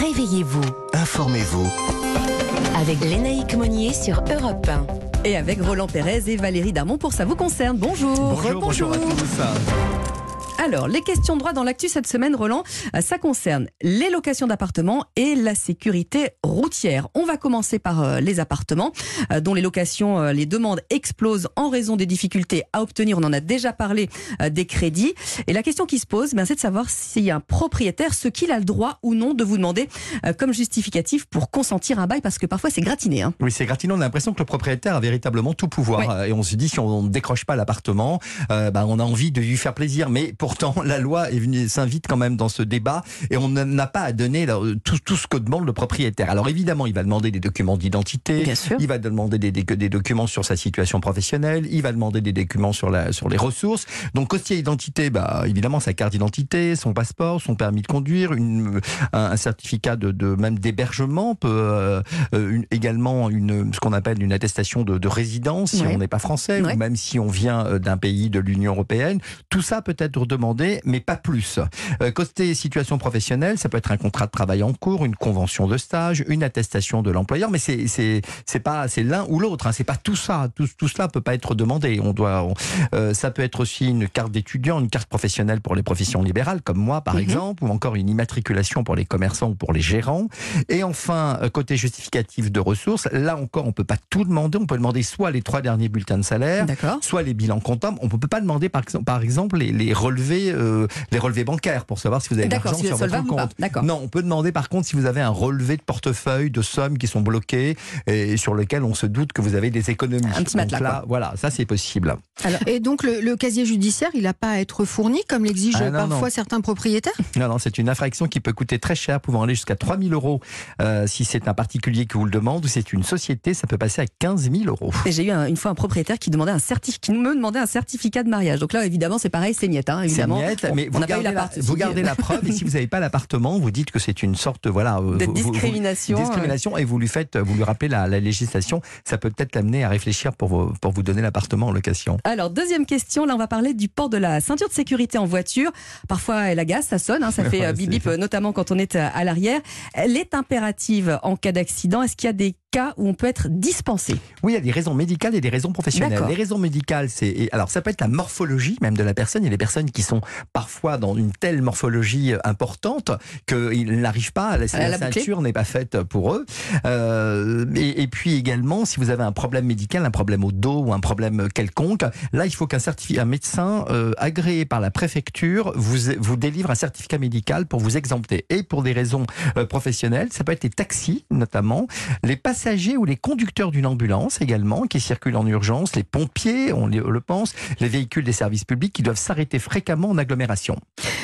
Réveillez-vous. Informez-vous. Avec Lénaïque Monnier sur Europe 1. Et avec Roland Pérez et Valérie Darmon pour Ça vous concerne. Bonjour. Bonjour, bonjour à tous. Alors, les questions de droit dans l'actu cette semaine, Roland, euh, ça concerne les locations d'appartements et la sécurité routière. On va commencer par euh, les appartements, euh, dont les locations, les demandes explosent en raison des difficultés à obtenir. On en a déjà parlé des crédits. Et la question qui se pose, ben, c'est de savoir s'il y a un propriétaire, ce qu'il a le droit ou non de vous demander comme justificatif pour consentir un bail, parce que parfois c'est gratiné. Hein. Oui, c'est gratiné. On a l'impression que le propriétaire a véritablement tout pouvoir. Oui. Et on se dit, si on ne décroche pas l'appartement, euh, bah, on a envie de lui faire plaisir. Mais pourtant, la loi s'invite quand même dans ce débat et on n'a pas à donner là, tout, tout ce que demande le propriétaire. Alors évidemment, il va demander des documents d'identité. Il va demander des, des, des documents sur sa situation professionnelle. Il va demander des documents sur, la, sur les ressources. Donc, côté identité, bah, évidemment, sa carte d'identité, son passeport, son permis de conduire, une, un, un certificat de, de même d'hébergement, peut, euh, euh, une- également une, ce qu'on appelle une attestation de, de résidence si Ouais. on n'est pas français Ouais. ou même si on vient euh, d'un pays de l'Union européenne. Tout ça peut être demandé, mais pas plus. Euh, côté situation professionnelle, ça peut être un contrat de travail en cours, une convention de stage, une attestation de l'employeur, mais c'est c'est c'est pas c'est l'un ou l'autre. Hein, c'est pas tout ça. Tout, tout cela peut pas être demandé. On doit. on- euh, ça peut être aussi une carte d'étudiant, une carte professionnelle pour les professions libérales comme moi par Mhm. exemple, ou encore une immatriculation pour les commerçants ou pour les gérants. Et enfin, euh, côté justificatif de ressources, là encore, on peut pas tout demander. On peut demander soit les trois derniers bulletins de salaire, soit les bilans comptables. On ne peut pas demander par exemple, par exemple les, les relevés, euh, les relevés bancaires pour savoir si vous avez de D'accord, l'argent si sur votre compte. D'accord. Non, on peut demander par contre si vous avez un relevé de portefeuille de sommes qui sont bloquées et sur lesquelles on se doute que vous avez des économies. Un petit Donc matelas, là, quoi. voilà, ça c'est possible. Et donc le, le casier judiciaire, il n'a pas à être fourni comme l'exigent Ah, parfois non. certains propriétaires? Non, non, c'est une infraction qui peut coûter très cher, pouvant aller jusqu'à 3 000 euros euh, si c'est un particulier qui vous le demande ou c'est une société, ça peut passer à 15 000 euros. Et j'ai eu un- une fois un propriétaire qui demandait un certif, qui me demandait un certificat de mariage. Donc là, évidemment, c'est pareil, c'est niette, hein, évidemment. Miette, mais on vous gardez, la, vous gardez preuve et si vous n'avez pas l'appartement, vous dites que c'est une sorte voilà euh, de vous- vous- vous- discrimination. et vous lui faites, vous lui rappelez la, la législation, ça peut peut-être l'amener à réfléchir pour vous, pour vous donner l'appartement en location. Alors, deuxième question, là on va parler du port de la ceinture de sécurité en voiture. Parfois elle agace, ça sonne, hein, ça fait Ouais, euh, bip bip, euh, notamment quand on est à l'arrière. Elle est impérative en cas d'accident. Est-ce qu'il y a des cas où on peut être dispensé Oui, il y a des raisons médicales et des raisons professionnelles. Les raisons médicales, c'est alors ça peut être la morphologie même de la personne. Il y a des personnes qui sont parfois dans une telle morphologie euh, importante qu'ils n'arrivent pas. La, À la ceinture n'est pas faite pour eux. Euh, et, et puis également, si vous avez un problème médical, un problème au dos ou un problème quelconque, là, il faut qu'un un médecin euh, agréé par la préfecture vous vous délivre un certificat médical pour vous exempter. Et pour des raisons euh, professionnelles, ça peut être les taxis notamment, les passagers ou les conducteurs d'une ambulance également qui circulent en urgence, les pompiers, on le pense, les véhicules des services publics qui doivent s'arrêter fréquemment en agglomération.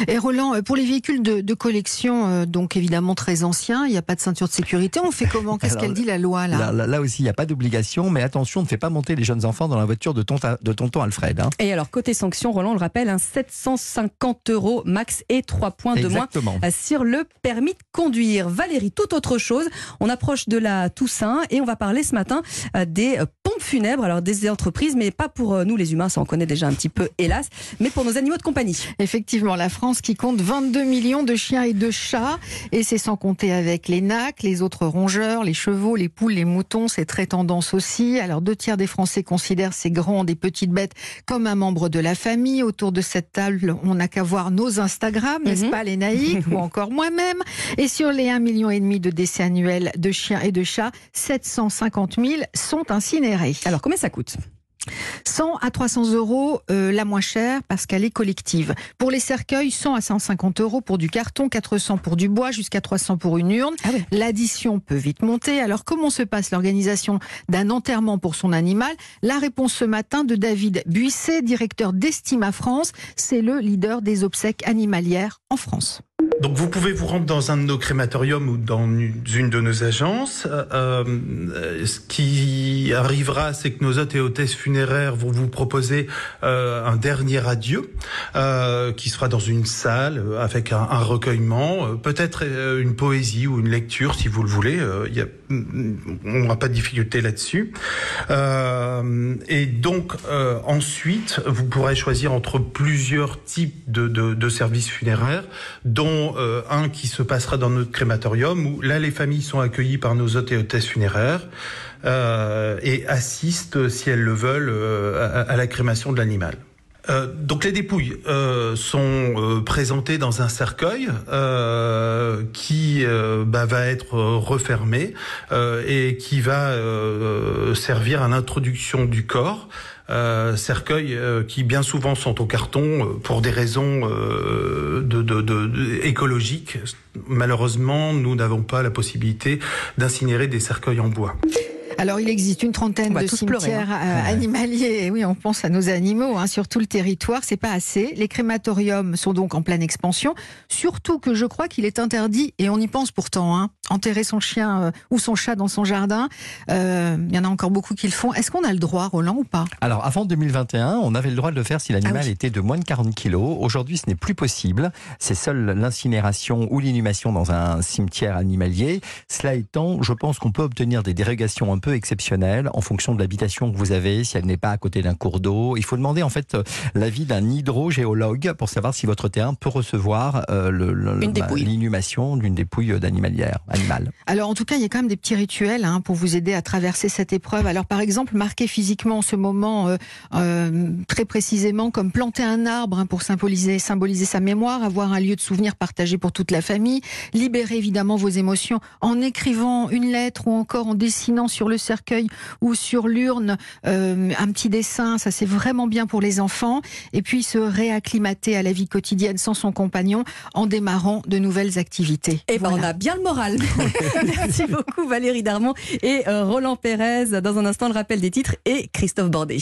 Et Roland, euh, pour les véhicules de, de collection, euh, donc évidemment très anciens, il n'y a pas de ceinture de sécurité. On fait comment? Qu'est-ce qu'elle dit la loi là, Là, là- là aussi, il n'y a pas d'obligation, mais attention, ne faites pas monter les jeunes enfants dans la voiture de, tonta- de tonton Alfred. hein. Et alors, côté sanctions, Roland le rappelle, un 750 euros max et 3 points de moins Exactement. euh, sur le permis de conduire. Valérie, tout autre chose. On approche de la Toussaint et on va parler ce matin euh, des euh, pompes funèbres. Alors des entreprises, mais pas pour euh, nous les humains, ça on connaît déjà un petit peu, hélas, mais pour nos animaux de compagnie. Effectivement, la France qui compte 22 millions de chiens et de chats, et c'est sans compter avec les nacs, les autres rongeurs, les chevaux, les poules, les moutons, c'est très tendance aussi. Alors deux tiers des Français considèrent ces grandes et petites bêtes comme un membre de la famille. Autour de cette table, on n'a qu'à voir nos Instagram, n'est-ce Mhm. pas les naïcs, ou encore moi-même. Et sur les 1,5 million et demi de décès annuels de chiens et de chats, 750 000 sont incinérés. Alors combien ça coûte? 100 à 300 euros euh, la moins chère parce qu'elle est collective. Pour les cercueils, 100 à 150 euros pour du carton, 400 pour du bois, jusqu'à 300 pour une urne. Ah. L'addition peut vite monter. Alors comment se passe l'organisation d'un enterrement pour son animal? La réponse ce matin de David Buisset, directeur d'Estima France. C'est le leader des obsèques animalières France. Donc vous pouvez vous rendre dans un de nos crématoriums ou dans une de nos agences. Euh, euh, ce qui arrivera, c'est que nos hôtes et hôtesses funéraires vont vous proposer euh, un dernier adieu qui sera dans une salle avec un, recueillement, peut-être une poésie ou une lecture si vous le voulez. Y a, on n'aura pas de difficulté là-dessus. Et donc ensuite, vous pourrez choisir entre plusieurs types de services funéraires. Dont un qui se passera dans notre crématorium, où là les familles sont accueillies par nos hôtes et hôtesses funéraires et assistent, si elles le veulent, à la crémation de l'animal. Euh, donc les dépouilles euh, sont euh, présentées dans un cercueil qui bah, va être refermé et qui va servir à l'introduction du corps. cercueils qui bien souvent sont au carton pour des raisons écologiques. Malheureusement, nous n'avons pas la possibilité d'incinérer des cercueils en bois. Alors, il existe une trentaine de cimetières hein. euh, animaliers. Oui, on pense à nos animaux hein, sur tout le territoire. C'est pas assez. Les crématoriums sont donc en pleine expansion. Surtout que je crois qu'il est interdit, et on y pense pourtant, hein, enterrer son chien euh, ou son chat dans son jardin. Euh, il y en a encore beaucoup qui le font. Est-ce qu'on a le droit, Roland, ou pas? Alors, avant 2021, on avait le droit de le faire si l'animal ah était de moins de 40 kilos. Aujourd'hui, ce n'est plus possible. C'est seule l'incinération ou l'inhumation dans un cimetière animalier. Cela étant, je pense qu'on peut obtenir des dérogations un peu exceptionnelle en fonction de l'habitation que vous avez, si elle n'est pas à côté d'un cours d'eau. Il faut demander en fait euh, l'avis d'un hydrogéologue pour savoir si votre terrain peut recevoir euh, l'inhumation d'une dépouille d'animalière, Alors en tout cas, il y a quand même des petits rituels hein, pour vous aider à traverser cette épreuve. Alors par exemple, marquer physiquement en ce moment euh, très précisément comme planter un arbre hein, pour symboliser, symboliser sa mémoire, avoir un lieu de souvenir partagé pour toute la famille, libérer évidemment vos émotions en écrivant une lettre ou encore en dessinant sur le cercueil ou sur l'urne euh, un petit dessin, ça c'est vraiment bien pour les enfants. Et puis se réacclimater à la vie quotidienne sans son compagnon en démarrant de nouvelles activités. Et eh ben on a bien le moral. Merci beaucoup Valérie Darmon et euh, Roland Pérez. Dans un instant, le rappel des titres et Christophe Bordet.